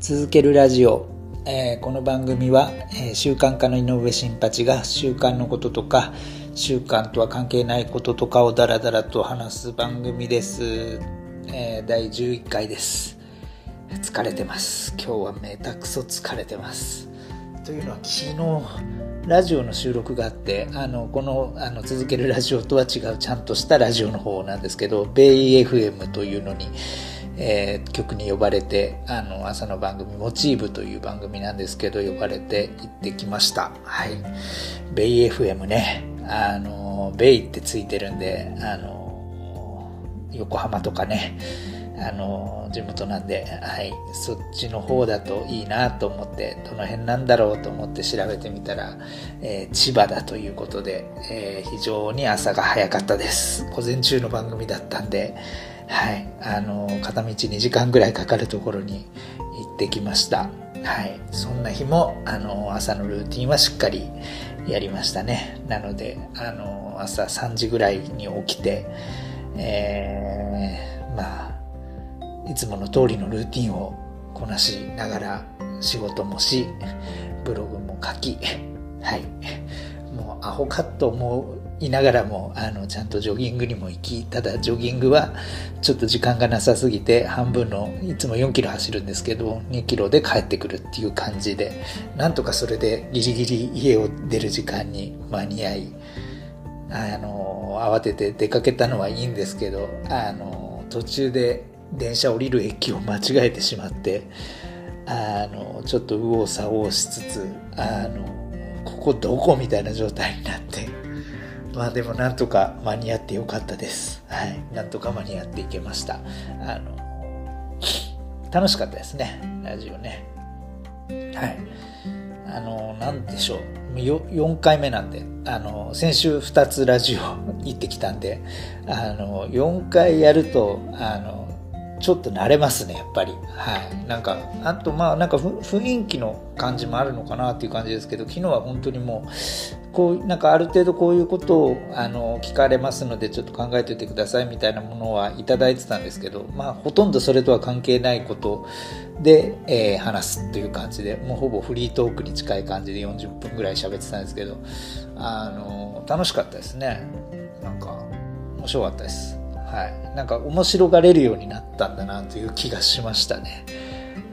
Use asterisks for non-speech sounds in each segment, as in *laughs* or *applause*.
続けるラジオ、えーこの番組は、えー習慣家の井上新八が習慣のこととか習慣とは関係ないこととかをダラダラと話す番組です、えー第11回です。疲れてます。今日はめたくそ疲れてます。というのは昨日ラジオの収録があってあのこのあの続けるラジオとは違うちゃんとしたラジオの方なんですけどベイ FM というのに、えー局に呼ばれてあの朝の番組「モチーブ」という番組なんですけど呼ばれて行ってきました。はい。ベイ FM ね。あのベイってついてるんであの横浜とかね。あの地元なんで、はい、そっちの方だといいなと思ってどの辺なんだろうと思って調べてみたら、えー千葉だということで、えー非常に朝が早かったです。午前中の番組だったんで、はい、あの片道2時間ぐらいかかるところに行ってきました、はい、そんな日もあの朝のルーティンはしっかりやりましたね。なのであの朝3時ぐらいに起きて、えーまあいつもの通りのルーティンをこなしながら仕事もし、ブログも書き、はい。もうアホかと思ういながらも、あの、ちゃんとジョギングにも行き、ただジョギングはちょっと時間がなさすぎて、半分の、いつも4キロ走るんですけど、2キロで帰ってくるっていう感じで、なんとかそれでギリギリ家を出る時間に間に合い、あの、慌てて出かけたのはいいんですけど、あの、途中で電車降りる駅を間違えてしまって、あの、ちょっと右往左往しつつ、あの、ここどこみたいな状態になって、まあでもなんとか間に合ってよかったです。はい。なんとか間に合っていけました。あの、楽しかったですね。ラジオね。はい。あの、なんでしょう。4回目なんで、あの、先週2つラジオ *laughs* 行ってきたんで、あの、4回やると、あの、ちょっと慣れますね、やっぱり。はい。なんか、あと、まあ、なんか雰囲気の感じもあるのかなっていう感じですけど、昨日は本当にもう、こう、なんかある程度こういうことを、あの、聞かれますので、ちょっと考えておいてくださいみたいなものはいただいてたんですけど、まあ、ほとんどそれとは関係ないことで、えー話すという感じで、もうほぼフリートークに近い感じで40分ぐらい喋ってたんですけど、あの、楽しかったですね。なんか、面白かったです。はい。なんか面白がれるようになったんだなという気がしましたね。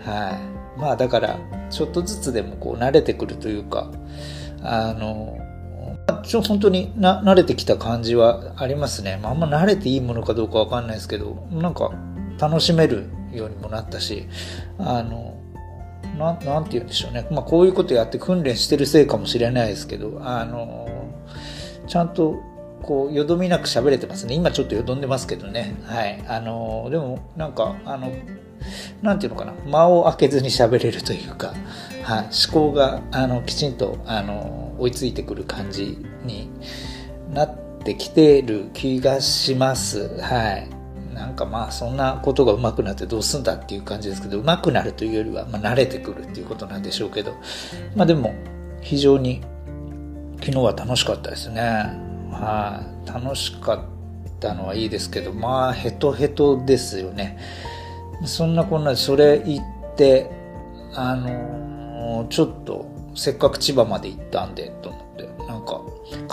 はい。まあだから、ちょっとずつでもこう慣れてくるというか、あの、ちょ本当にな慣れてきた感じはありますね。まあ、あんま慣れていいものかどうかわかんないですけど、なんか楽しめるようにもなったし、あの、なんなんて言うんでしょうね。まあこういうことやって訓練してるせいかもしれないですけど、あの、ちゃんとこう、よどみなく喋れてますね。今ちょっとよどんでますけどね。はい。あの、でもなんか、あの、なんていうのかな。間を空けずに喋れるというか、はい。思考が、あの、きちんと、あの、追いついてくる感じになってきてる気がします。はい。なんかまあそんなことが上手くなってどうすんだっていう感じですけど上手くなるというよりはまあ慣れてくるっていうことなんでしょうけどまあでも非常に昨日は楽しかったですねはい楽しかったのはいいですけどまあヘトヘトですよねそんなこんなそれ言ってあのちょっとせっかく千葉まで行ったんでと思ってなんか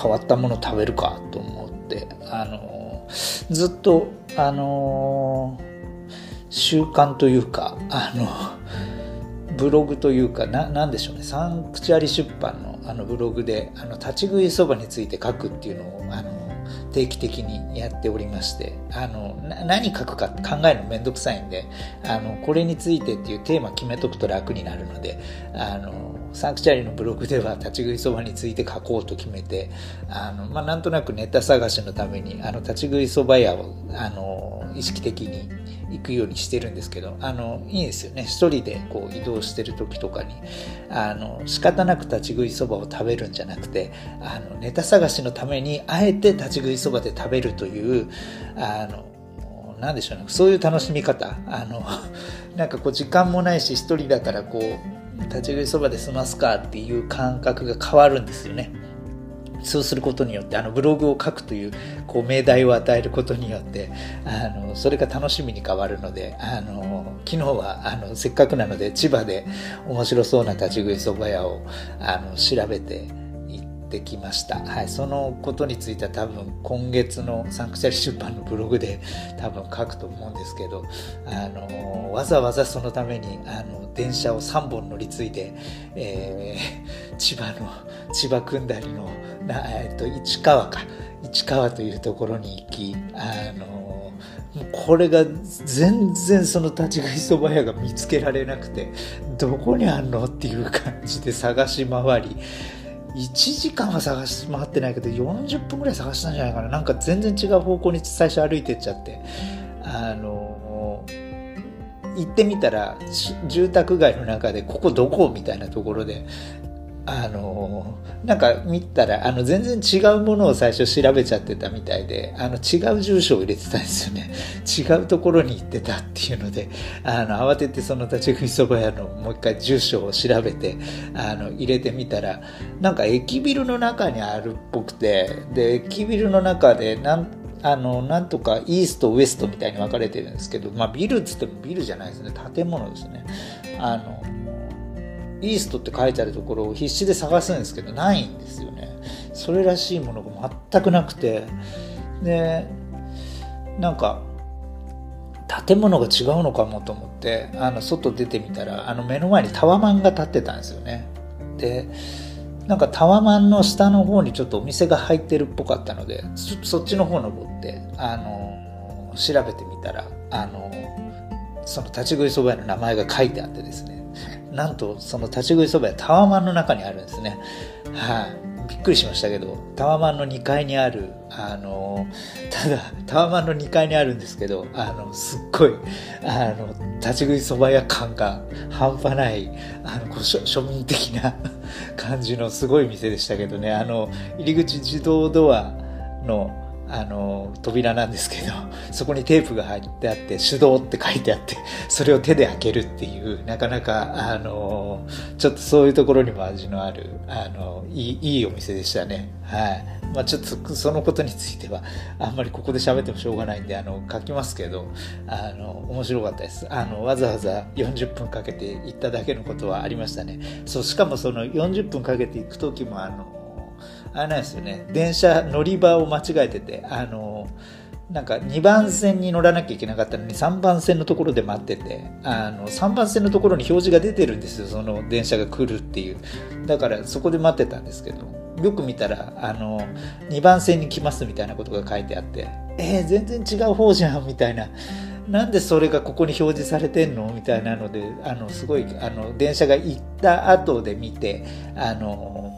変わったもの食べるかと思ってあのずっとあの習慣というかあのブログというかななんでしょうねサンクチュアリ出版のあのブログであの立ち食いそばについて書くっていうのをあの定期的にやっておりましてあの何書くか考えるのめんどくさいんであのこれについてっていうテーマ決めとくと楽になるのであのサンクチャリのブログでは立ち食いそばについて書こうと決めてあの、まあ、なんとなくネタ探しのためにあの立ち食いそば屋をあの意識的に行くようにしてるんですけどあのいいですよね。一人でこう移動してる時とかに。あの仕方なく立ち食いそばを食べるんじゃなくてあのネタ探しのためにあえて立ち食いそばで食べるというあのなんでしょうね。そういう楽しみ方。あの *laughs* なんかこう時間もないし一人だからこう立ち食いそばで済ますかっていう感覚が変わるんですよね。そうすることによって、あのブログを書くというこう命題を与えることによって、あのそれが楽しみに変わるので、あの昨日はあのせっかくなので千葉で面白そうな立ち食いそば屋をあの調べてってきました。はい、そのことについては多分今月のサンクチャリ出版のブログで多分書くと思うんですけど、あのわざわざそのためにあの電車を3本乗り継いで、えー、千葉の千葉くんだりのな、えー、と市川か市川というところに行きあのこれが全然その立ち食いそば屋が見つけられなくてどこにあんのっていう感じで探し回り1時間は探し回ってないけど40分ぐらい探したんじゃないかな。なんか全然違う方向に最初歩いてっちゃって。あの行ってみたら住宅街の中でここどこ？みたいなところであのなんか見たらあの全然違うものを最初調べちゃってたみたいであの違う住所を入れてたんですよね。違うところに行ってたっていうのであの慌ててその立ち食いそば屋のもう一回住所を調べてあの入れてみたらなんか駅ビルの中にあるっぽくてで駅ビルの中でなんあのなんとかイーストウエストみたいに分かれてるんですけど、まあ、ビルっつってもビルじゃないですね。建物ですね。あのイーストって書いてあるところを必死で探すんですけどないんですよね。それらしいものが全くなくて。でなんか建物が違うのかもと思ってあの外出てみたらあの目の前にタワマンが建ってたんですよね。でなんかタワマンの下の方にちょっとお店が入ってるっぽかったのでそっちの方登ってあの調べてみたらあのその立ち食いそば屋の名前が書いてあってですね。なんとその立ち食いそば屋タワマンの中にあるんですね。はい、びっくりしましたけど、タワマンの2階にある、あの、ただ、タワマンの2階にあるんですけど、あの、すっごい、あの、立ち食いそば屋感が半端ない、あの、庶民的な感じのすごい店でしたけどね、あの、入り口自動ドアの、あの扉なんですけど *laughs* そこにテープが入ってあって手動って書いてあって *laughs* それを手で開けるっていうなかなかあのちょっとそういうところにも味のあるあのいいいいお店でしたね。はい。まあ、ちょっとそのことについてはあんまりここで喋ってもしょうがないんであの書きますけどあの面白かったです。あのわざわざ40分かけて行っただけのことはありましたね。そうしかもその40分かけて行く時もあのあれなんですよね。電車乗り場を間違えててあのなんか2番線に乗らなきゃいけなかったのに3番線のところで待っててあの3番線のところに表示が出てるんですよその電車が来るっていう。だからそこで待ってたんですけどよく見たらあの2番線に来ますみたいなことが書いてあってえー、全然違う方じゃんみたいな。なんでそれがここに表示されてんの？みたいなのであのすごいあの電車が行った後で見てあの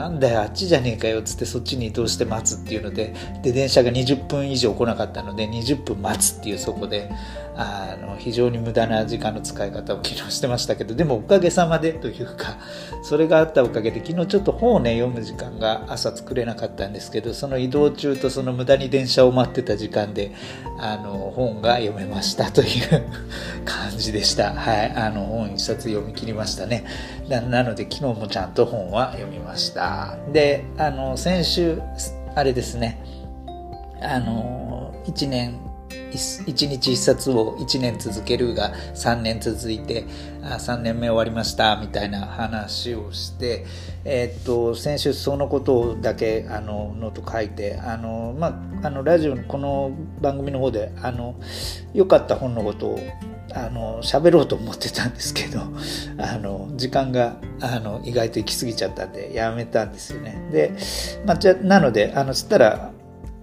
なんだよあっちじゃねえかよっつってそっちに移動して待つっていうのでで電車が20分以上来なかったので20分待つっていうそこであの非常に無駄な時間の使い方を昨日してましたけどでもおかげさまでというかそれがあったおかげで昨日ちょっと本をね読む時間が朝作れなかったんですけどその移動中とその無駄に電車を待ってた時間であの本が読めましたという感じでしたはいあの本一冊読み切りましたね。なので昨日もちゃんと本は読みました。であの先週あれですね。あの1年1日1冊を1年続けるが3年続いてあ3年目終わりましたみたいな話をして、えー、っと先週そのことだけあのノート書いてあの、まあ、あのラジオのこの番組の方であの良かった本のことをあの喋ろうと思ってたんですけどあの時間があの意外と行き過ぎちゃったんでやめたんですよね。で、まあ、じゃなのであのつったら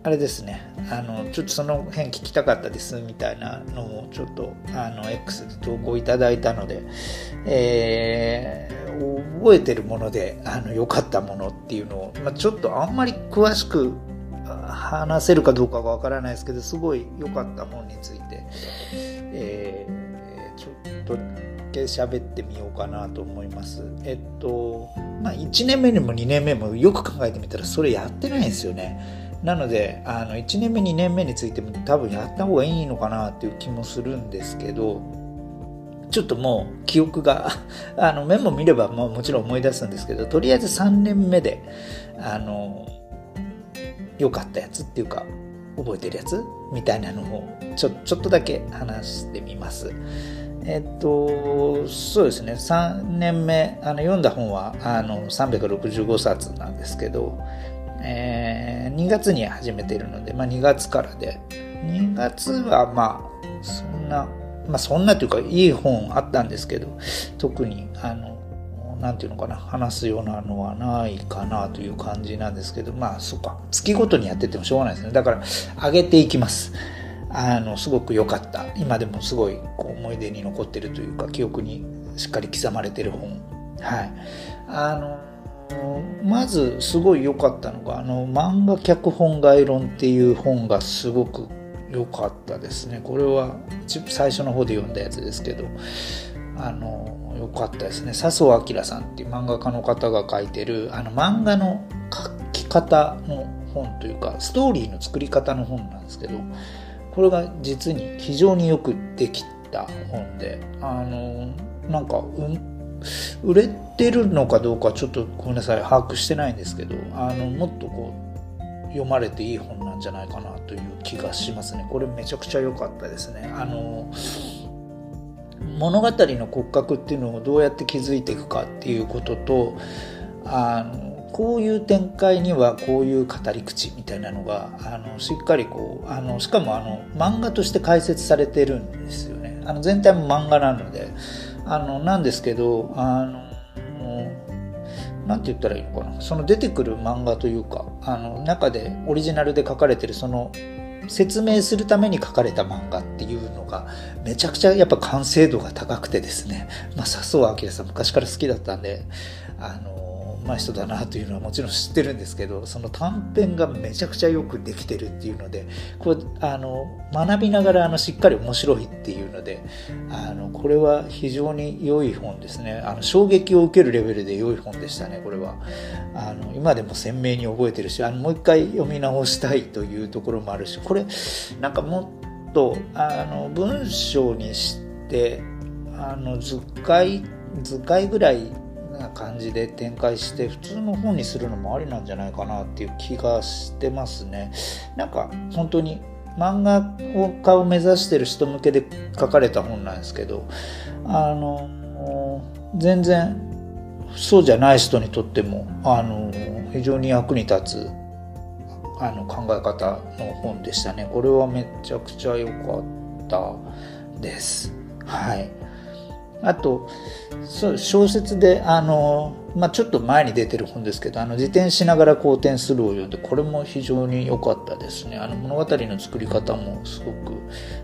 あれですね。あのちょっとその辺聞きたかったですみたいなのをちょっとあの X で投稿いただいたので、えー、覚えてるものであの良かったものっていうのを、まあ、ちょっとあんまり詳しく話せるかどうかがわからないですけどすごい良かった本について、えー、ちょっとだけ喋ってみようかなと思います。えっとまあ1年目にも2年目もよく考えてみたらそれやってないんですよね。なのであの1年目2年目についても多分やった方がいいのかなっていう気もするんですけどちょっともう記憶が *laughs* あのメモ見ればももちろん思い出すんですけどとりあえず3年目であの良かったやつっていうか覚えてるやつ？みたいなのをちょちょっとだけ話してみます。えっと、そうですね、3年目、あの読んだ本はあの365冊なんですけど、えー、2月に始めているので、まあ、2月からで、2月はまあ、そんな、まあそんなというかいい本あったんですけど、特にあの、なんていうのかな、話すようなのはないかなという感じなんですけど、まあ、そっか、月ごとにやっててもしょうがないですね。だから、上げていきます。あの、すごく良かった。今でもすごいこう思い出に残ってるというか、記憶にしっかり刻まれてる本。はい。あの、まずすごい良かったのが、あの、漫画脚本概論っていう本がすごく良かったですね。これは最初の方で読んだやつですけど、あの、良かったですね笹生明さんっていう漫画家の方が書いてるあの漫画の書き方の本というかストーリーの作り方の本なんですけどこれが実に非常によくできた本であのなんか、うん、売れてるのかどうかちょっとごめんなさい把握してないんですけどあのもっとこう読まれていい本なんじゃないかなという気がしますね。これめちゃくちゃ良かったですね。あの物語の骨格っていうのをどうやって築いていくかっていうこととあのこういう展開にはこういう語り口みたいなのがあのしっかりこうあのしかもあの漫画として解説されてるんですよね。あの全体も漫画なのであのなんですけどあのなんて言ったらいいのかな。その出てくる漫画というかあの中でオリジナルで書かれてるその説明するために書かれた漫画っていうのがめちゃくちゃやっぱ完成度が高くてですね、まあ、笹生明さん昔から好きだったんであのまい人だなというのはもちろん知ってるんですけどその短編がめちゃくちゃよくできてるっていうのでこれあの学びながらあのしっかり面白いっていうのであのこれは非常に良い本ですね。あの衝撃を受けるレベルで良い本でしたねこれは。あの今でも鮮明に覚えてるしあのもう一回読み直したいというところもあるしこれなんかもっとあの文章にしてあの図解図解ぐらいな感じで展開して普通の本にするのもありなんじゃないかなっていう気がしてますね。なんか本当に漫画家を目指してる人向けで書かれた本なんですけどあの全然そうじゃない人にとってもあの非常に役に立つあの考え方の本でしたね。これはめちゃくちゃ良かったです。はい。あと小説であの、まあ、ちょっと前に出てる本ですけど「あの自転しながら好転する」を読んでこれも非常に良かったですね。あの物語の作り方もすごく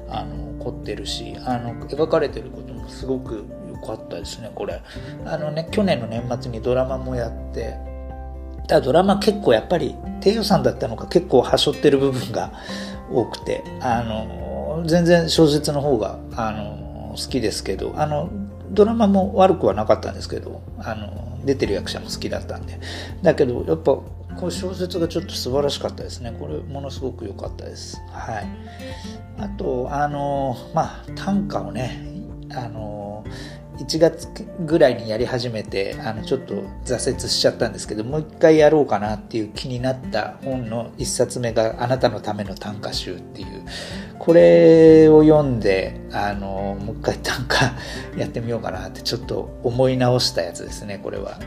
あの凝ってるしあの描かれてることもすごく良かったですねこれ。あのね去年の年末にドラマもやってただドラマ結構やっぱり低予算だったのか結構はしょってる部分が *laughs* 多くてあの全然小説の方があの好きですけどあのドラマも悪くはなかったんですけどあの出てる役者も好きだったんで。だけどやっぱこう小説がちょっと素晴らしかったですね。これものすごく良かったです。はい。あとあのまあ短歌をねあの1月ぐらいにやり始めてあのちょっと挫折しちゃったんですけどもう一回やろうかなっていう気になった本の1冊目が「あなたのための短歌集」っていうこれを読んであのもう一回短歌やってみようかなってちょっと思い直したやつですねこれは。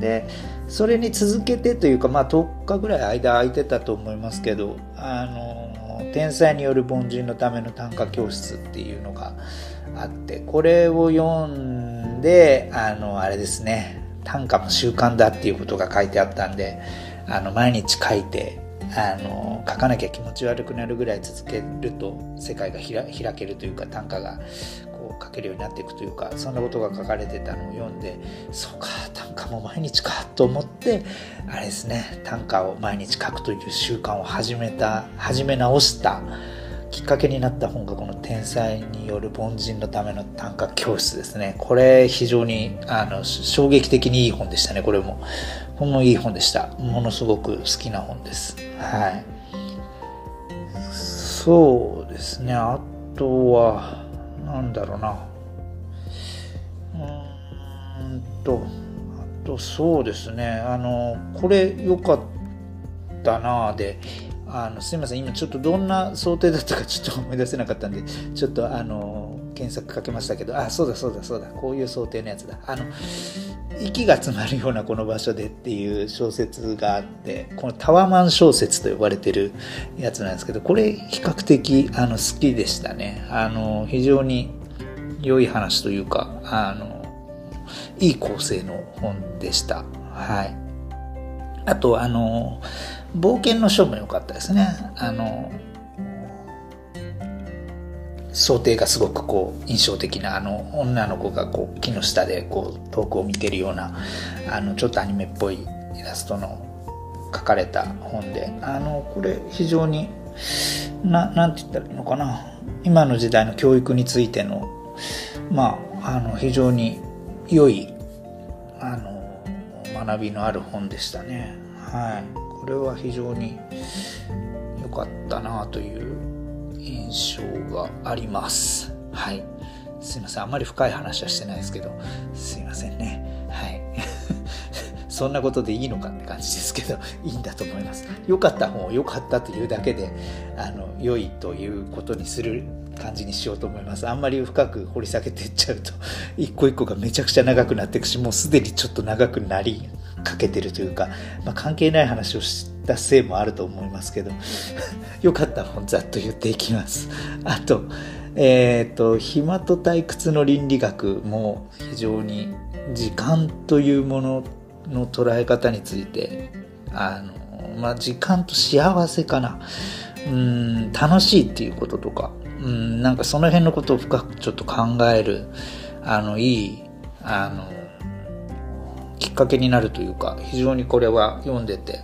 でそれに続けてというかまあ10日ぐらい間空いてたと思いますけどあの天才による凡人のための短歌教室っていうのがあってこれを読んであのあれですね短歌も習慣だっていうことが書いてあったんであの毎日書いてあの書かなきゃ気持ち悪くなるぐらい続けると世界が開けるというか短歌がこう書けるようになっていくというかそんなことが書かれてたのを読んでそうか短歌も毎日かと思ってあれですね短歌を毎日書くという習慣を始めた始め直したきっかけになった本がこの天才による凡人のための短歌教室ですね。これ非常にあの衝撃的にいい本でしたね、これも。これもいい本でした。ものすごく好きな本です。はい。そうですね、あとは、なんだろうな。うんと、あとそうですね、あの、これ良かったたなであのすいません。今ちょっとどんな想定だったかちょっと思い出せなかったんでちょっとあの検索かけましたけど。あそうだそうだそうだ。こういう想定のやつだ。あの息が詰まるようなこの場所でっていう小説があってこのタワマン小説と呼ばれてるやつなんですけどこれ比較的あの好きでしたね。あの非常に良い話というかあのいい構成の本でした。はい。あとあの冒険の書も良かったですね。あの想定がすごくこう印象的なあの女の子がこう木の下でこう遠くを見てるようなあのちょっとアニメっぽいイラストの書かれた本であのこれ非常にななんて言ったらいいのかな。今の時代の教育についてのまああの非常に良いあの学びのある本でしたね。はい。これは非常に良かったなという印象があります。はい。すいません。あんまり深い話はしてないですけど、すいませんね。はい。*laughs* そんなことでいいのかって感じですけど、いいんだと思います。良かった本を良かったというだけで、あの、良いということにする感じにしようと思います。あんまり深く掘り下げていっちゃうと、一個一個がめちゃくちゃ長くなっていくし、もうすでにちょっと長くなりかけてるというか、まあ、関係ない話をしたせいもあると思いますけど、*laughs* よかった本ざっと言っていきます。あと、えっ、ー、と、暇と退屈の倫理学も非常に時間というものの捉え方について、あの、まあ、時間と幸せかな。うん、楽しいっていうこととか、うん、なんかその辺のことを深くちょっと考える、あの、いい、あの、きっかけになるというか、非常にこれは読んでて、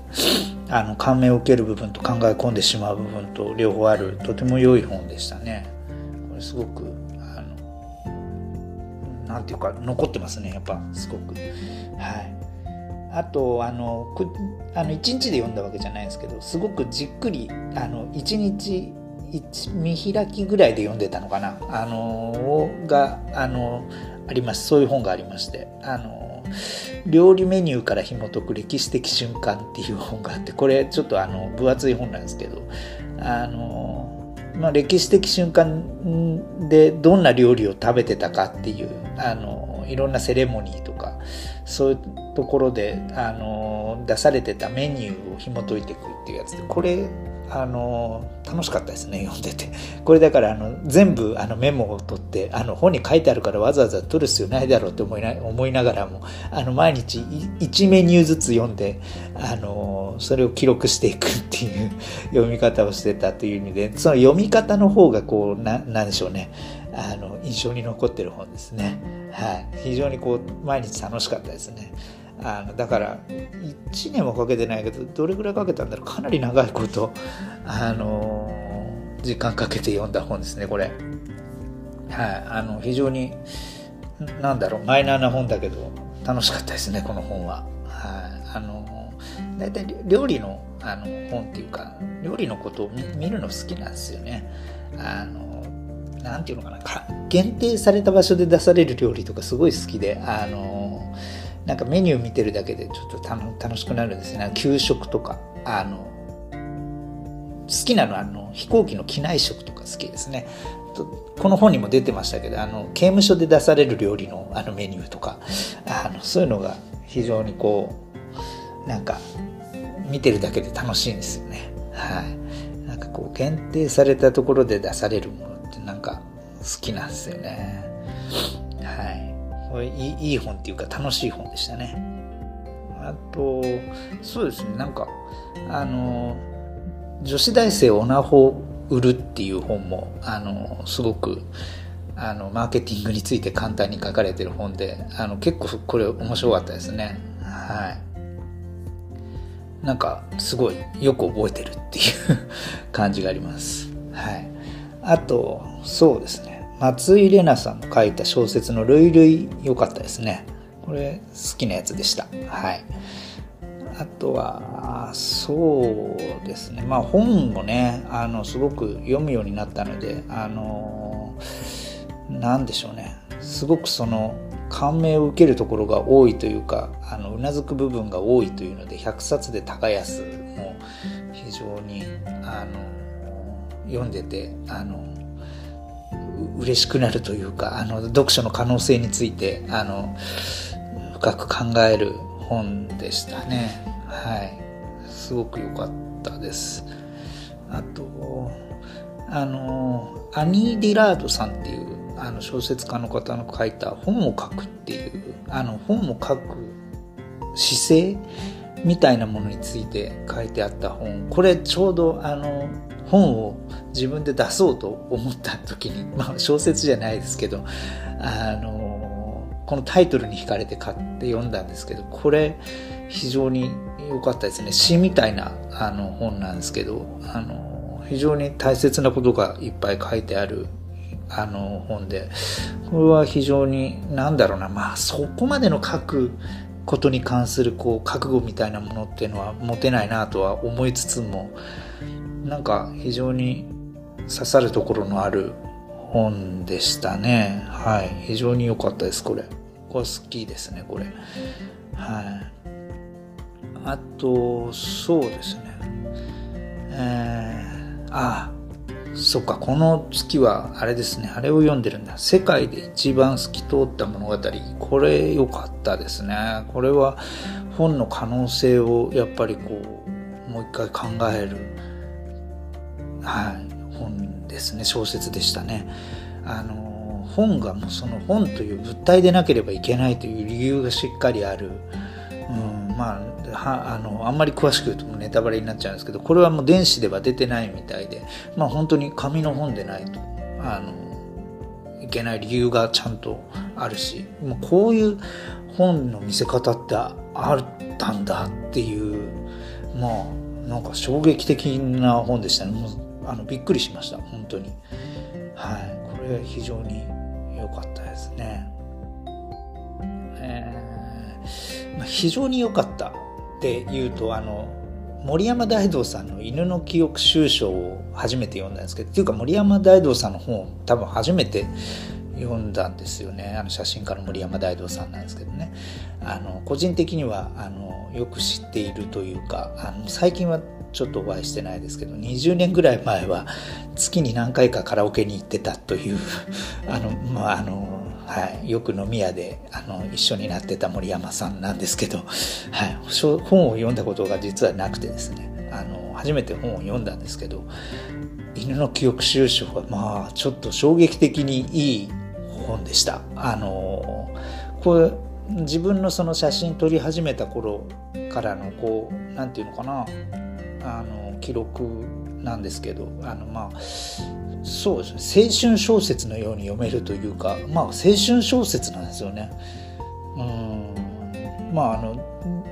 あの、感銘を受ける部分と考え込んでしまう部分と両方ある、とても良い本でしたね。これすごく、あの、なんていうか、残ってますね、やっぱ、すごく。はい。あと、あの、あの1日で読んだわけじゃないんですけど、すごくじっくり、あの、1日、見開きぐらいで読んでたのかなあのがあのあります。そういう本がありまして。あの料理メニューから紐解く歴史的瞬間っていう本があって、これちょっとあの分厚い本なんですけど、あの、まあ、歴史的瞬間でどんな料理を食べてたかっていう、あの、いろんなセレモニーとか、そういうところで、あの、出されてたメニューを紐解いていくっていうやつで、これあの楽しかったですね読んでて。これだからあの全部あのメモを取ってあの本に書いてあるからわざわざ取る必要ないだろうって思いな思いながらもあの毎日1メニューずつ読んであのそれを記録していくっていう *laughs* 読み方をしてたという意味でその読み方の方がこうななんでしょうね。あの印象に残ってる本ですね。はい。非常にこう毎日楽しかったですね。あのだから1年はかけてないけどどれぐらいかけたんだろう。かなり長いことあの時間かけて読んだ本ですねこれ。はい。あの非常になんだろうマイナーな本だけど楽しかったですねこの本は。はい。あの大体料理のあの本っていうか料理のことを見るの好きなんですよね。あのなんていうのかな。限定された場所で出される料理とかすごい好きであのなんかメニュー見てるだけでちょっと楽しくなるんですね。給食とか、あの、好きなのはあの飛行機の機内食とか好きですね。この本にも出てましたけど、あの、刑務所で出される料理のあのメニューとか、あの、そういうのが非常にこう、なんか、見てるだけで楽しいんですよね。はい。なんかこう、限定されたところで出されるものってなんか好きなんですよね。いいいい本っていうか楽しい本でしたね。あと、そうですね、なんか、あの、女子大生オナホ売るっていう本も、あの、すごく、あの、マーケティングについて簡単に書かれてる本で、あの、結構これ面白かったですね。はい。なんか、すごいよく覚えてるっていう *laughs* 感じがあります。はい。あと、そうですね。松井玲奈さんの書いた小説の「ルイルイ」良かったですね。これ好きなやつでした。はい。あとはそうですね。まあ本をねあのすごく読むようになったのであの何でしょうね。すごくその感銘を受けるところが多いというかあのうなずく部分が多いというので100冊で高安も非常にあの読んでてあの嬉しくなるというかあの読書の可能性についてあの深く考える本でしたね。はい。すごく良かったです。あとあのアニー・ディラードさんっていうあの小説家の方の書いた「本を書く」っていうあの本を書く姿勢みたいなものについて書いてあった本。これちょうどあの本を自分で出そうと思った時に、まあ、小説じゃないですけどあのこのタイトルに惹かれて買って読んだんですけどこれ非常に良かったですね。詩みたいなあの本なんですけどあの非常に大切なことがいっぱい書いてあるあの本でこれは非常に何だろうな。まあそこまでの書くことに関するこう覚悟みたいなものっていうのは持てないなとは思いつつもなんか非常に刺さるところのある本でしたね。はい。非常に良かったですこれ。これ好きですねこれ。はい。あとそうですね。えー、あそっかこの月はあれですね。あれを読んでるんだ。世界で一番透き通った物語。これ良かったですね。これは本の可能性をやっぱりこうもう一回考える。はい本ですね。小説でしたね。あの本がもうその本という物体でなければいけないという理由がしっかりある、うん、まあはあのあんまり詳しく言うとネタバレになっちゃうんですけどこれはもう電子では出てないみたいでまあ本当に紙の本でないとあのいけない理由がちゃんとあるしもうこういう本の見せ方ってあったんだっていうまあなんか衝撃的な本でしたね。もうあのびっくりしました。本当に。はい。これ非常に良かったですね。非常に良かったっていうとあの森山大道さんの「犬の記憶集章」を初めて読んだんですけどっていうか森山大道さんの本を多分初めて読んだんですよね。あの写真家の森山大道さんなんですけどね。あの個人的にはあのよく知っているというかあの最近はちょっとお会いしてないですけど20年ぐらい前は月に何回かカラオケに行ってたという *laughs* あのまああのはい、よく飲み屋であの一緒になってた森山さんなんですけど、はい、本を読んだことが実はなくてですね。あの初めて本を読んだんですけど「犬の記憶収集」はまあちょっと衝撃的にいい本でした。あのこれ自分のその写真撮り始めた頃からのこう何て言うのかな。あの記録なんですけどあのまあそうですね。青春小説のように読めるというかまあ青春小説なんですよね。うん。まああの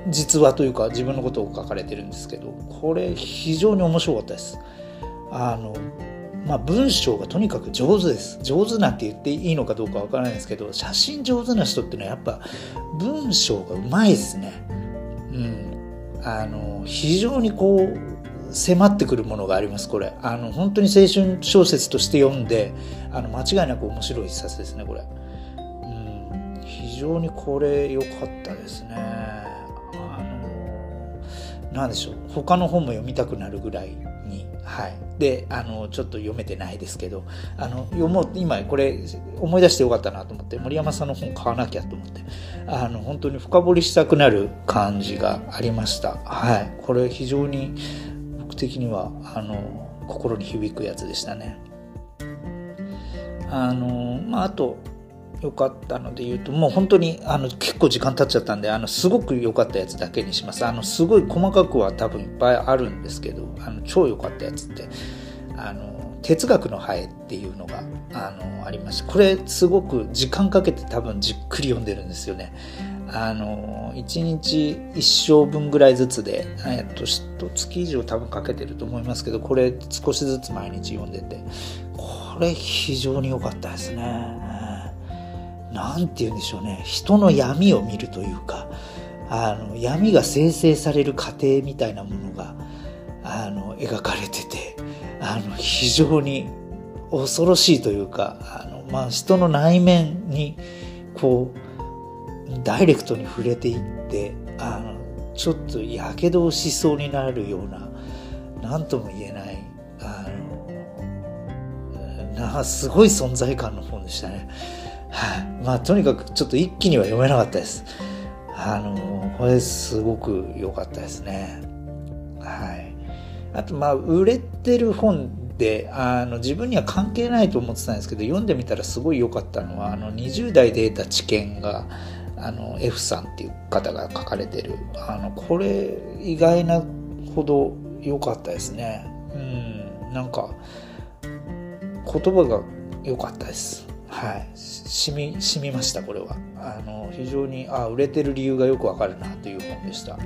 実話というか自分のことを書かれてるんですけどこれ非常に面白かったです。あのまあ文章がとにかく上手です。上手なんて言っていいのかどうかわからないですけど写真上手な人っていうのはやっぱ文章がうまいですね。うん。あの非常にこう迫ってくるものがありますこれ。あの本当に青春小説として読んであの間違いなく面白い一冊ですねこれ。うん。非常にこれ良かったですね。あの何でしょう。他の本も読みたくなるぐらいに。はい。であのちょっと読めてないですけどあの読もう今これ思い出してよかったなと思って森山さんの本買わなきゃと思ってあの本当に深掘りしたくなる感じがありました。はい。これ非常に的にはあの心に響くやつでしたね。あのまあ、あと良かったので言うともう本当にあの結構時間経っちゃったんであのすごく良かったやつだけにしますあのすごい細かくは多分いっぱいあるんですけどあの超良かったやつってあの哲学のハエっていうのがあのありましてこれすごく時間かけて多分じっくり読んでるんですよねあの1日1章分ぐらいずつで、えっと、月以上多分かけてると思いますけどこれ少しずつ毎日読んでてこれ非常に良かったですね。なんて言うんでしょうね人の闇を見るというかあの闇が生成される過程みたいなものがあの描かれててあの非常に恐ろしいというかあの、まあ、人の内面にこうダイレクトに触れていってあのちょっとやけどをしそうになるような何とも言えないあのなすごい存在感の本でしたね。はい、まあとにかくちょっと一気には読めなかったです。あのこれすごく良かったですね。はい。あとまあ売れてる本であの自分には関係ないと思ってたんですけど読んでみたらすごい良かったのはあの20代で得た知見があの F さんっていう方が書かれてる。あのこれ意外なほど良かったですね。うん。なんか言葉が良かったです。はい。染み染みましたこれは。あの非常にあ売れてる理由がよくわかるなという本でした。は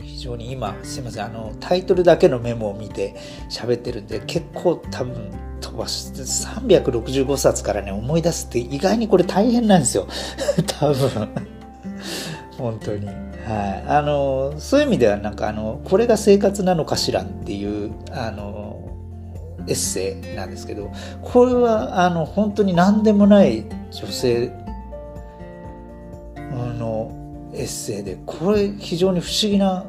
い。非常に今すいません。あのタイトルだけのメモを見て喋ってるんで結構多分飛ばして365冊からね思い出すって意外にこれ大変なんですよ。*laughs* 多分。本当に。はい。あのそういう意味ではなんかあのこれが生活なのかしらっていうあのエッセイなんですけどこれはあの本当に何でもない女性のエッセイでこれ非常に不思議な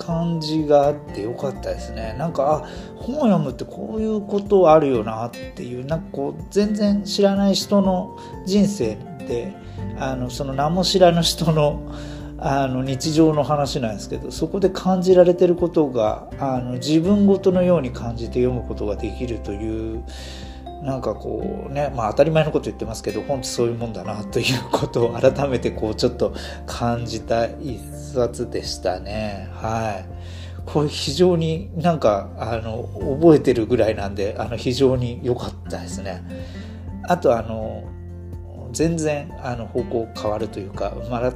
感じがあってよかったですね。なんかあ本を読むってこういうことあるよなっていうなんかこう全然知らない人の人生であのその名も知らぬ人のあの日常の話なんですけどそこで感じられてることがあの自分ごとのように感じて読むことができるというなんかこうねまあ当たり前のこと言ってますけど本ってそういうもんだなということを *laughs* 改めてこうちょっと感じた一冊でしたね。はい。これ非常になんかあの覚えてるぐらいなんであの非常に良かったですね。あとあの全然あの方向変わるというか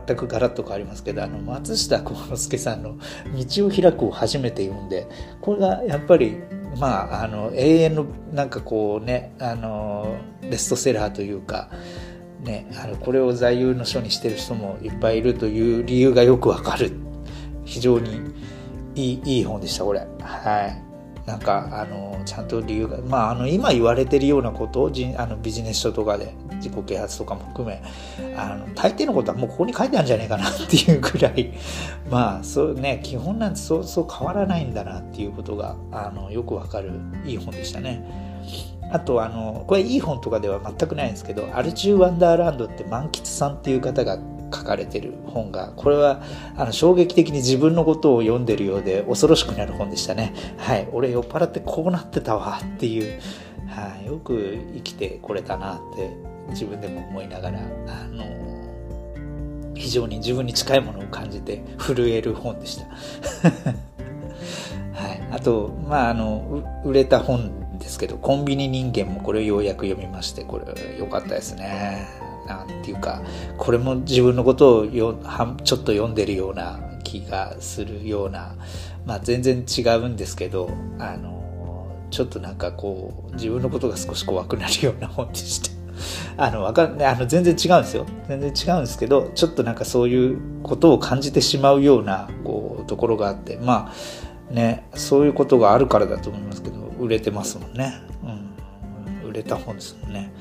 全くガラッと変わりますけどあの松下幸之助さんの「道を開く」を初めて読んでこれがやっぱりまああの永遠のなんかこうねあのベストセラーというか。ね、あのこれを座右の書にしてる人もいっぱいいるという理由がよくわかる非常にいいいい本でしたこれはいなんかあのちゃんと理由がまああの今言われてるようなことをあのビジネス書とかで自己啓発とかも含めあの大抵のことはもうここに書いてあるんじゃないかなっていうぐらい *laughs* まあそうね基本なんてそうそう変わらないんだなっていうことがあのよくわかるいい本でしたね。あとあのこれいい本とかでは全くないんですけどアルチュー・ワンダーランドって満喫さんっていう方が書かれてる本がこれはあの衝撃的に自分のことを読んでるようで恐ろしくなる本でしたね。はい。俺酔っ払ってこうなってたわっていう、はい、よく生きてこれたなって自分でも思いながらあの非常に自分に近いものを感じて震える本でした。*laughs* はい、あと、まあ、あの売れた本ですけど「コンビニ人間」もこれをようやく読みましてこれ良かったですね。なんていうかこれも自分のことをよはちょっと読んでるような気がするような、まあ、全然違うんですけどあのちょっとなんかこう自分のことが少し怖くなるような本でした。*laughs* あの、わかんあの、全然違うんですよ。全然違うんですけど、ちょっとなんかそういうことを感じてしまうような、こう、ところがあって、まあ、ね、そういうことがあるからだと思いますけど、売れてますもんね。売れた本ですもんね。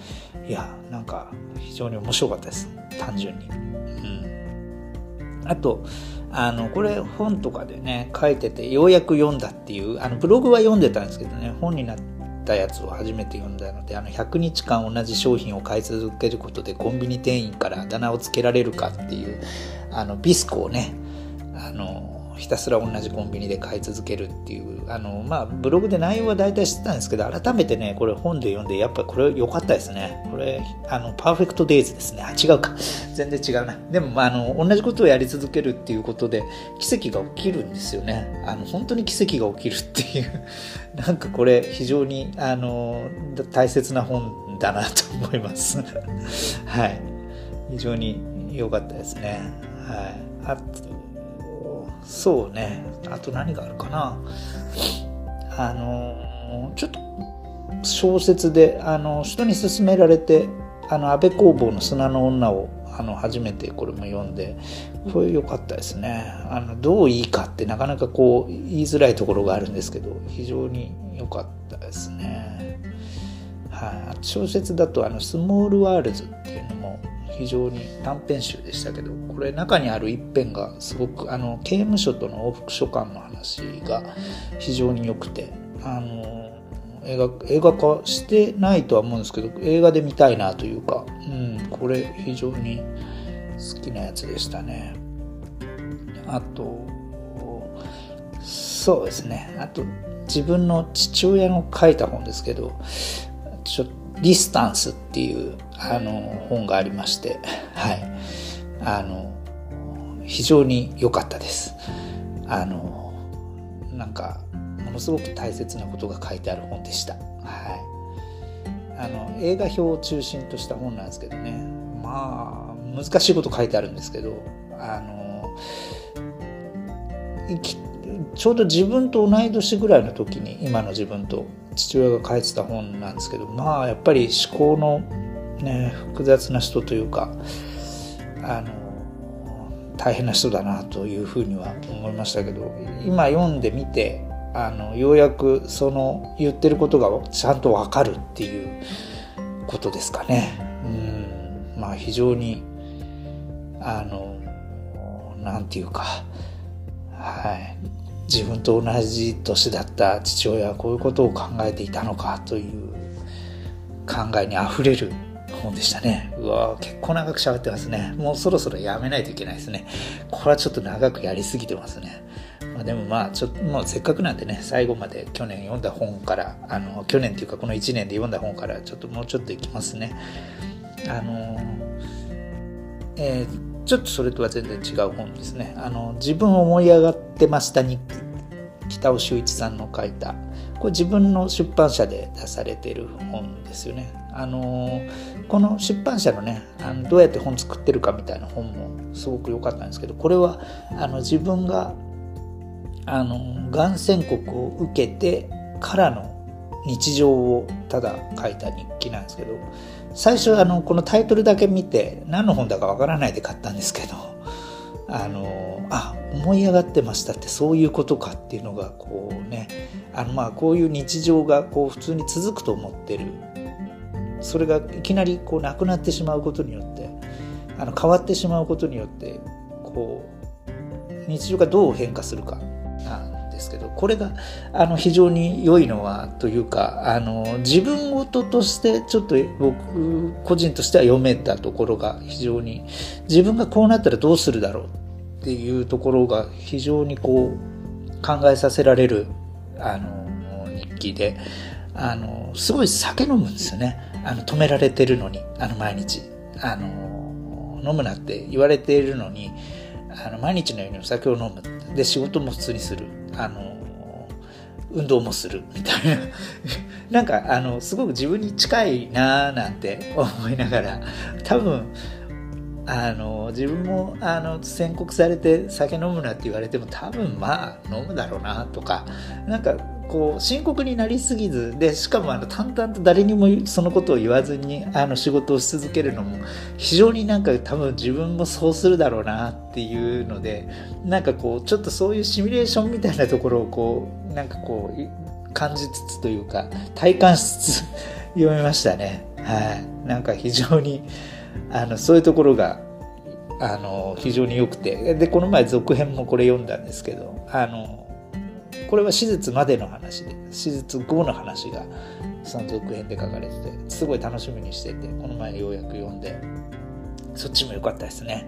いやなんか非常に面白かったです単純に。うん、あとあのこれ本とかでね書いててようやく読んだっていうあのブログは読んでたんですけどね本になったやつを初めて読んだのであの100日間同じ商品を買い続けることでコンビニ店員からあだ名をつけられるかっていうあのビスコをねあのひたすら同じコンビニで買い続けるっていうあのまあブログで内容は大体知ってたんですけど改めてねこれ本で読んでやっぱこれ良かったですね。これあのパーフェクトデイズですね。あ違うか。*laughs* 全然違うな。でも、あ、の同じことをやり続けるっていうことで奇跡が起きるんですよね。あの本当に奇跡が起きるっていう。*laughs* なんかこれ非常にあの大切な本だなと思います。*laughs* はい。非常に良かったですね。はい。あそうね。あと何があるかな。あの、ちょっと小説で、あの、人に勧められて、あの、安倍工房の砂の女を、あの、初めてこれも読んで、これ良かったですね。あの、どういいかってなかなかこう、言いづらいところがあるんですけど、非常に良かったですね。はい、小説だと、あの、スモールワールズっていうのも非常に短編集でしたけどこれ中にある一編がすごくあの刑務所との往復書簡の話が非常に良くてあの映画映画化してないとは思うんですけど映画で見たいなというか、うん、これ非常に好きなやつでしたね。あとそうですね。あと自分の父親の書いた本ですけどちょっとディスタンスっていうあの本がありましてはい。あの非常に良かったです。あのなんかものすごく大切なことが書いてある本でした。はい。あの映画表を中心とした本なんですけどね。まあ難しいこと書いてあるんですけどあのちょうど自分と同い年ぐらいの時に今の自分と父親が書いてた本なんですけどまあやっぱり思考のね複雑な人というかあの大変な人だなというふうには思いましたけど今読んでみてあのようやくその言ってることがちゃんとわかるっていうことですかね。うんまあ非常にあのなんていうかはい自分と同じ年だった父親はこういうことを考えていたのかという考えにあふれる本でしたね。うわ結構長く喋ってますね。もうそろそろやめないといけないですね。これはちょっと長くやりすぎてますね。まあ、でもまあちょっともうせっかくなんでね最後まで去年読んだ本からあの去年っていうかこの1年で読んだ本からちょっともうちょっといきますね。あのえーちょっとそれとは全然違う本ですね。あの自分思い上がってました日記北尾修一さんの書いたこれ自分の出版社で出されてる本ですよね。あのこの出版社のねあのどうやって本作ってるかみたいな本もすごく良かったんですけどこれはあの自分があのがん宣告を受けてからの日常をただ書いた日記なんですけど最初あのこのタイトルだけ見て何の本だかわからないで買ったんですけどあのあ思い上がってましたってそういうことかっていうのがこうねあのまあこういう日常がこう普通に続くと思ってる。それがいきなりこうなくなってしまうことによってあの変わってしまうことによってこう日常がどう変化するか。これがあの非常に良いのはというかあの自分事としてちょっと僕個人としては読めたところが非常に自分がこうなったらどうするだろうっていうところが非常にこう考えさせられるあの日記であのすごい酒飲むんですよね。あの止められてるのにあの毎日。あの飲むなって言われているのにあの毎日のようにお酒を飲む。で仕事も普通にする。あの運動もするみたいな。*laughs* なんかあのすごく自分に近いなーなんて思いながら多分あの自分もあの宣告されて酒飲むなって言われても多分まあ飲むだろうなとかなんかこう深刻になりすぎずでしかもあの淡々と誰にもそのことを言わずにあの仕事をし続けるのも非常になんか多分自分もそうするだろうなっていうのでなんかこうちょっとそういうシミュレーションみたいなところをこうなんかこう感じつつというか体感しつつ読めましたね。はい、なんか非常にあのそういうところがあの非常に良くてでこの前続編もこれ読んだんですけどあのこれは手術までの話で手術後の話がその続編で書かれててすごい楽しみにしててこの前ようやく読んでそっちも良かったですね。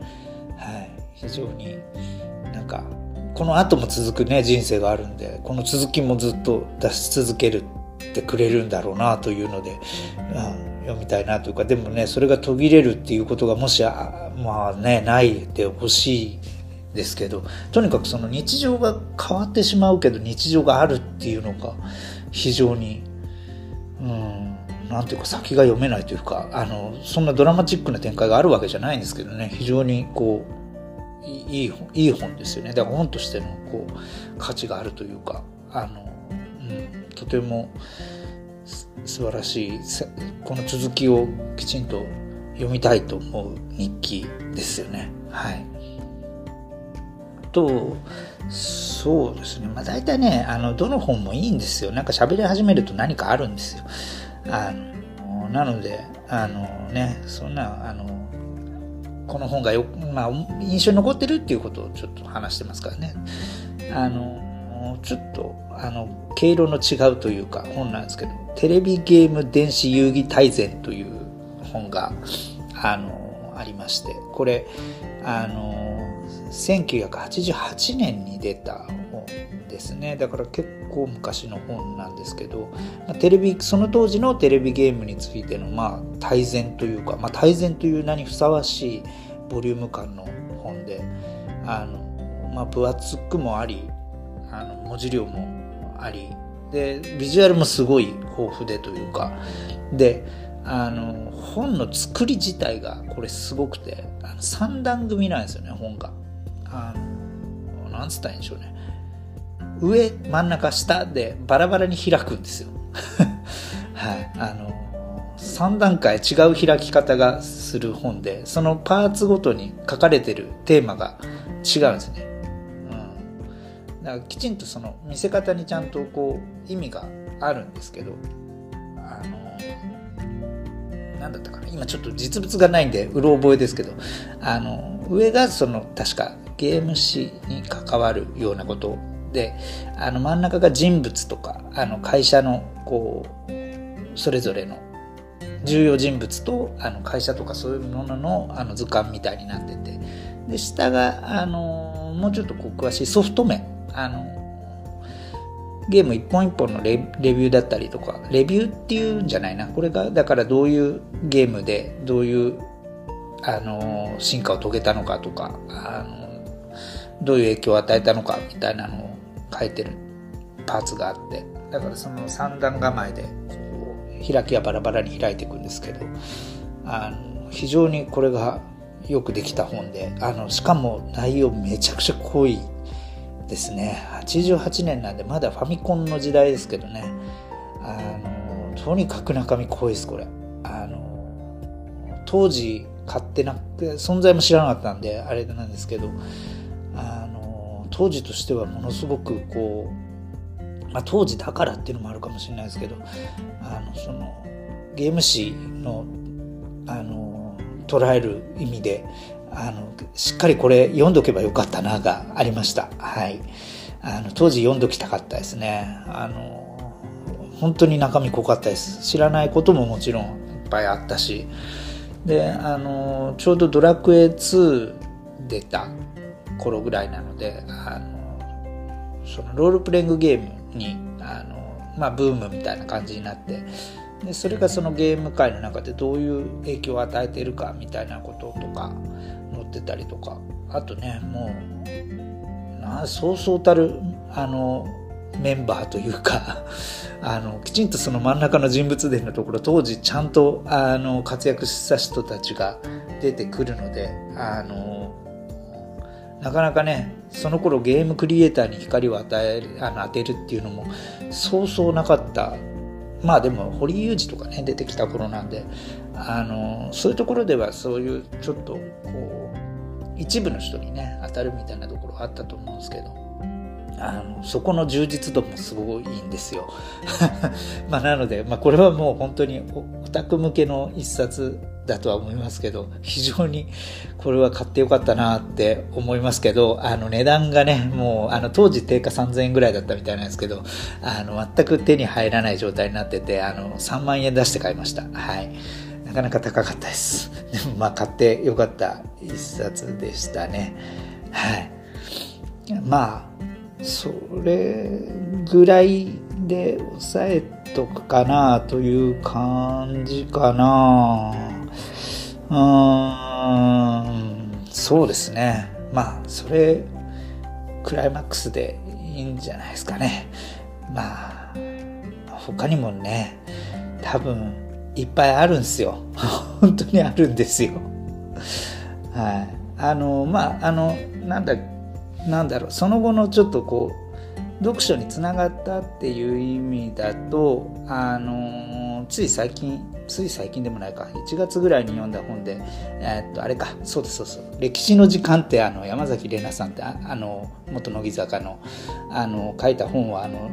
はい。非常になんかこの後も続くね人生があるんでこの続きもずっと出し続けるってくれるんだろうなというので、うん、読みたいなというかでもねそれが途切れるっていうことがもしあまあねないでほしいですけどとにかくその日常が変わってしまうけど日常があるっていうのが非常にうんなんていうか先が読めないというかあのそんなドラマチックな展開があるわけじゃないんですけどね非常にこういいいい本ですよねだから本としてのこう価値があるというかあの、うん、とても素晴らしいこの続きをきちんと読みたいと思う日記ですよねはい。とそうですね。まあ大体ねあのどの本もいいんですよ。なんか喋り始めると何かあるんですよ。あのなのであのねそんなあのこの本がよ、まあ、印象に残ってるっていうことをちょっと話してますからね。あの、ちょっと、あの、毛色の違うというか本なんですけど、テレビゲーム電子遊戯大全という本が、あの、ありまして、これ、あの、1988年に出た本ですね。だから結構昔の本なんですけど、テレビ、その当時のテレビゲームについての、まあ、大全というか、まあ、大全という名にふさわしいボリューム感の本で、あの、まあ、分厚くもあり、あの、文字量もあり、で、ビジュアルもすごい豊富でというか、で、あの、本の作り自体がこれすごくて、あの3段組なんですよね、本が。あの、なんつったらいいんでしょうね。上、真ん中、下でバラバラに開くんですよ。*laughs* はい。あの、3段階違う開き方がする本で、そのパーツごとに書かれてるテーマが違うんですね。うん。だからきちんとその見せ方にちゃんとこう意味があるんですけど、あの、なんだったかな今ちょっと実物がないんでうろ覚えですけど、あの、上がその確かゲーム誌に関わるようなことであの真ん中が人物とかあの会社のこうそれぞれの重要人物とあの会社とかそういうもののあの図鑑みたいになっててで下があのもうちょっとこう詳しいソフト面あのゲーム一本一本のレビューだったりとかレビューっていうんじゃないな。これがだからどういうゲームでどういうあの進化を遂げたのかとかあのどういう影響を与えたのかみたいなのを書いてるパーツがあってだからその三段構えでこう開きはバラバラに開いていくんですけどあの非常にこれがよくできた本であのしかも内容めちゃくちゃ濃いですね。88年なんでまだファミコンの時代ですけどね。あのとにかく中身濃いですこれ。あの当時買ってなくて存在も知らなかったんであれなんですけどあの当時としてはものすごくこう、まあ、当時だからっていうのもあるかもしれないですけどあのそのゲーム誌のあの捉える意味であのしっかりこれ読んどけばよかったながありました。はい。あの当時読んどきたかったですね。あの本当に中身濃かったです。知らないことももちろんいっぱいあったし。であのちょうど「ドラクエ2」出た頃ぐらいなのであのそのロールプレイングゲームにあの、まあ、ブームみたいな感じになってでそれがそのゲーム界の中でどういう影響を与えているかみたいなこととか載ってたりとかあとねもうなそうそうたるあのメンバーというか *laughs* あのきちんとその真ん中の人物伝のところ当時ちゃんとあの活躍した人たちが出てくるのであのなかなかねその頃ゲームクリエイターに光を与えるあの当てるっていうのもそうそうなかったまあでも堀裕二とかね出てきた頃なんであのそういうところではそういうちょっとこう一部の人にね当たるみたいなところあったと思うんですけどあのそこの充実度もすごいいいんですよ。*laughs* まなので、まあ、これはもう本当にオタク向けの一冊だとは思いますけど、非常にこれは買ってよかったなって思いますけど、あの値段がね、もうあの当時定価3000円ぐらいだったみたいなんですけど、あの全く手に入らない状態になってて、あの3万円出して買いました。はい。なかなか高かったです。*laughs* でもまあ買ってよかった一冊でしたね。はい。まあ、それぐらいで抑えとくかなという感じかなうん。そうですね。まあそれクライマックスでいいんじゃないですかね。まあ他にもね多分いっぱいあるんですよ。*laughs* 本当にあるんですよ。はい。あのまああのなんだなんだろう。その後のちょっとこう読書につながったっていう意味だとあのつい最近つい最近でもないか。1月ぐらいに読んだ本で、えー、っとあれか。そうですそうそう。歴史の時間ってあの山崎怜奈さんってあの元乃木坂のあの書いた本はあの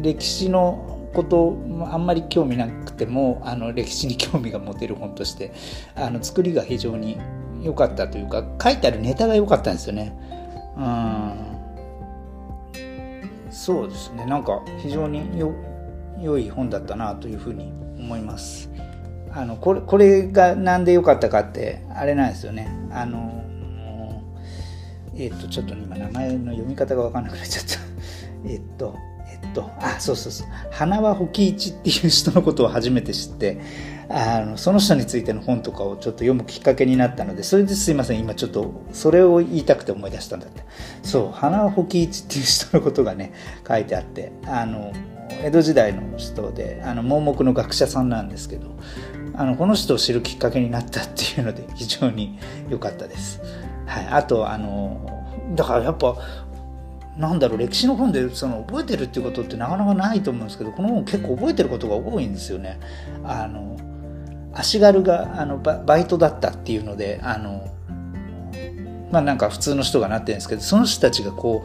歴史のことあんまり興味なくてもあの歴史に興味が持てる本としてあの作りが非常に良かったというか書いてあるネタが良かったんですよね。うん。そうですね。なんか非常によ良い本だったなというふうに思います。あのこれこれが何で良かったかってあれなんですよね。あのえっ、とちょっと今名前の読み方が分かんなくなっちゃった。*laughs* えっとえっとあそうそうそう。花輪保喜一っていう人のことを初めて知ってあのその人についての本とかをちょっと読むきっかけになったのでそれですいません。今ちょっとそれを言いたくて思い出したんだって。そう花輪保喜一っていう人のことがね書いてあってあの江戸時代の人であの盲目の学者さんなんですけどあのこの人を知るきっかけになったっていうので非常に良かったです。はい、あとあのだからやっぱなんだろう歴史の本でその覚えてるっていうことってなかなかないと思うんですけどこの本結構覚えてることが多いんですよね。あの足軽があのバイトだったっていうのであのまあなんか普通の人がなってるんですけどその人たちがこ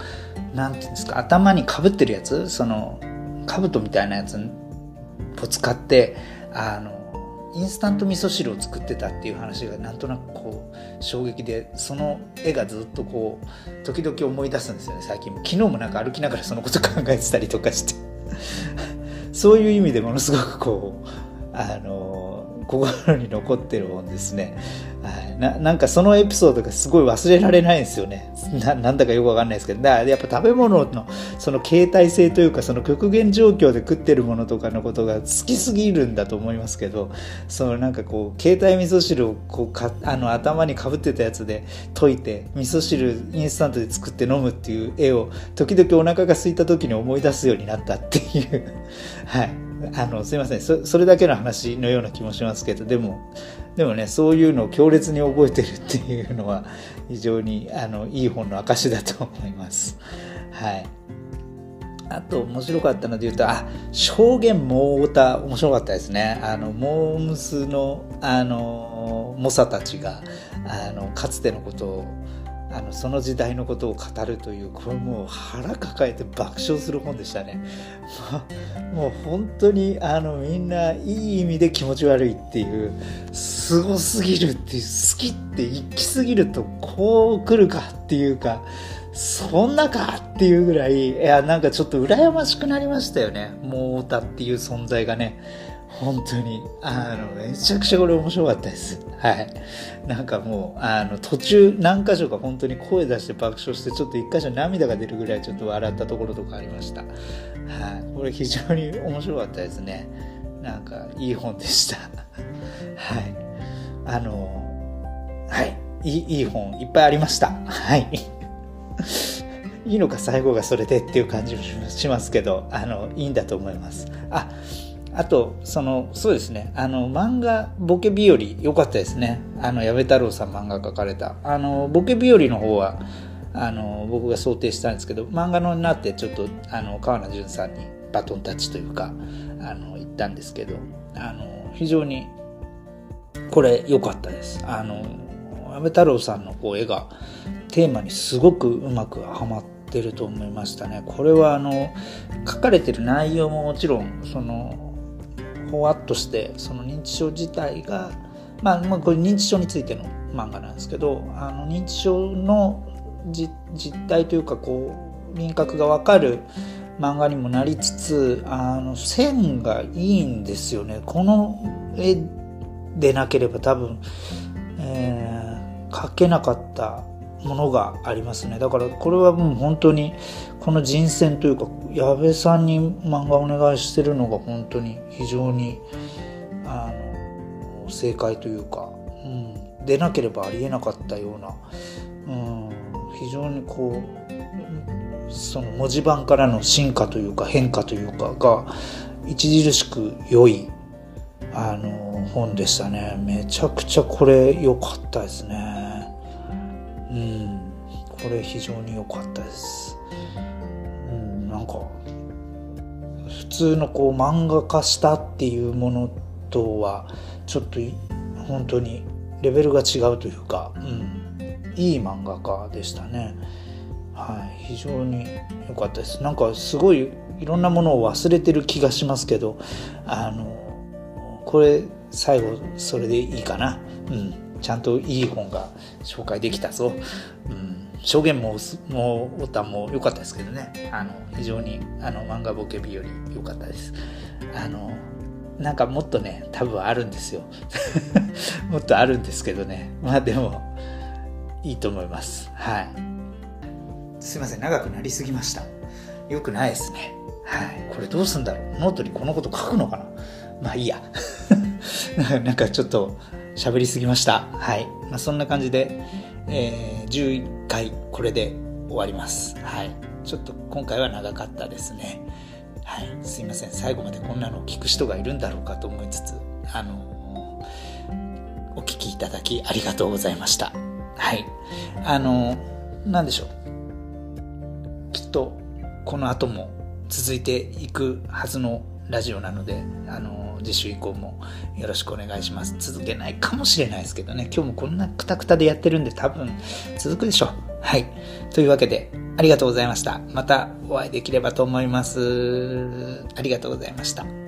うなんていうんですか頭にかぶってるやつその兜みたいなやつを使ってあのインスタント味噌汁を作ってたっていう話がなんとなくこう衝撃でその絵がずっとこう時々思い出すんですよね最近昨日もなんか歩きながらそのこと考えてたりとかして。*laughs* そういう意味でものすごくこうあの心に残ってる本ですね。はい、ななんかそのエピソードがすごい忘れられないんですよね。*laughs* ななんだかよくわかんないですけど、だからやっぱ食べ物のその形態性というか、その極限状況で食ってるものとかのことが好きすぎるんだと思いますけど、そのなんかこう、携帯味噌汁をこうかあの頭にかぶってたやつで溶いて、味噌汁インスタントで作って飲むっていう絵を時々お腹が空いた時に思い出すようになったっていう、*laughs* はい。あのすいませんそそれだけの話のような気もしますけどでもでもねそういうのを強烈に覚えてるっていうのは非常にあのいい本の証だと思います。はいあと面白かったので言うと、あ、証言モータ面白かったですね。あの、モームスの、あの、猛者たちが、あの、かつてのことをあのその時代のことを語るというこれもう腹抱えて爆笑する本でしたね。*laughs* もう本当にあのみんないい意味で気持ち悪いっていうすごすぎるっていう好きって行き過ぎるとこう来るかっていうかそんなかっていうぐらいいやなんかちょっと羨ましくなりましたよね。もう太田っていう存在がね。本当に、あの、めちゃくちゃこれ面白かったです。はい。なんかもう、あの、途中何箇所か本当に声出して爆笑して、ちょっと一箇所涙が出るぐらいちょっと笑ったところとかありました。はい。これ非常に面白かったですね。なんか、いい本でした。*laughs* はい。あの、はい。いい、いい本いっぱいありました。はい。いいのか最後がそれでっていう感じもしますけど、あの、いいんだと思います。あ、あと、その、そうですね、あの、漫画、ボケ日和、良かったですね。あの、矢部太郎さん漫画描かれた。あの、ボケ日和の方は、あの、僕が想定したんですけど、漫画のになってちょっと、あの、川名淳さんにバトンタッチというか、あの、言ったんですけど、あの、非常に、これ良かったです。あの、矢部太郎さんのこう絵が、テーマにすごくうまくはまってると思いましたね。これはあの書かれてる内容ももちろんそのほわっとしてその認知症自体が、まあ、まあこれ認知症についての漫画なんですけどあの認知症の実態というかこう輪郭が分かる漫画にもなりつつあの線がいいんですよね。この絵でなければ多分、えー、描けなかったものがありますねだからこれはもう本当にこの人選というか矢部さんに漫画お願いしてるのが本当に非常にあの正解というか、うん、出なければありえなかったような、うん、非常にこうその文字盤からの進化というか変化というかが著しく良いあの本でしたねめちゃくちゃこれ良かったですね。うん、これ非常に良かったです。うん、なんか普通のこう漫画化したっていうものとはちょっと本当にレベルが違うというか、うん、いい漫画家でしたね。はい、非常に良かったです。なんかすごいいろんなものを忘れてる気がしますけど、あのこれ最後それでいいかな。うん。ちゃんといい本が紹介できたぞ。うん、証言も、もう、おたも良かったですけどね。あの、非常に、あの、漫画ボケ日より良かったです。あの、なんかもっとね、多分あるんですよ。もっとあるんですけどね。まあでも、いいと思います。はい。すいません、長くなりすぎました。よくないですね。はい。これどうすんだろうノートにこのこと書くのかなまあいいや。なんかちょっと喋りすぎました。はい。まあそんな感じで、えー、11回これで終わります。はい。ちょっと今回は長かったですね。はい。すいません。最後までこんなのを聞く人がいるんだろうかと思いつつ、あのー、お聞きいただきありがとうございました。はい。あのー、なんでしょう。きっと、この後も続いていくはずのラジオなので、あの、次週以降もよろしくお願いします。続けないかもしれないですけどね、今日もこんなくたくたでやってるんで多分続くでしょう。はい。というわけで、ありがとうございました。またお会いできればと思います。ありがとうございました。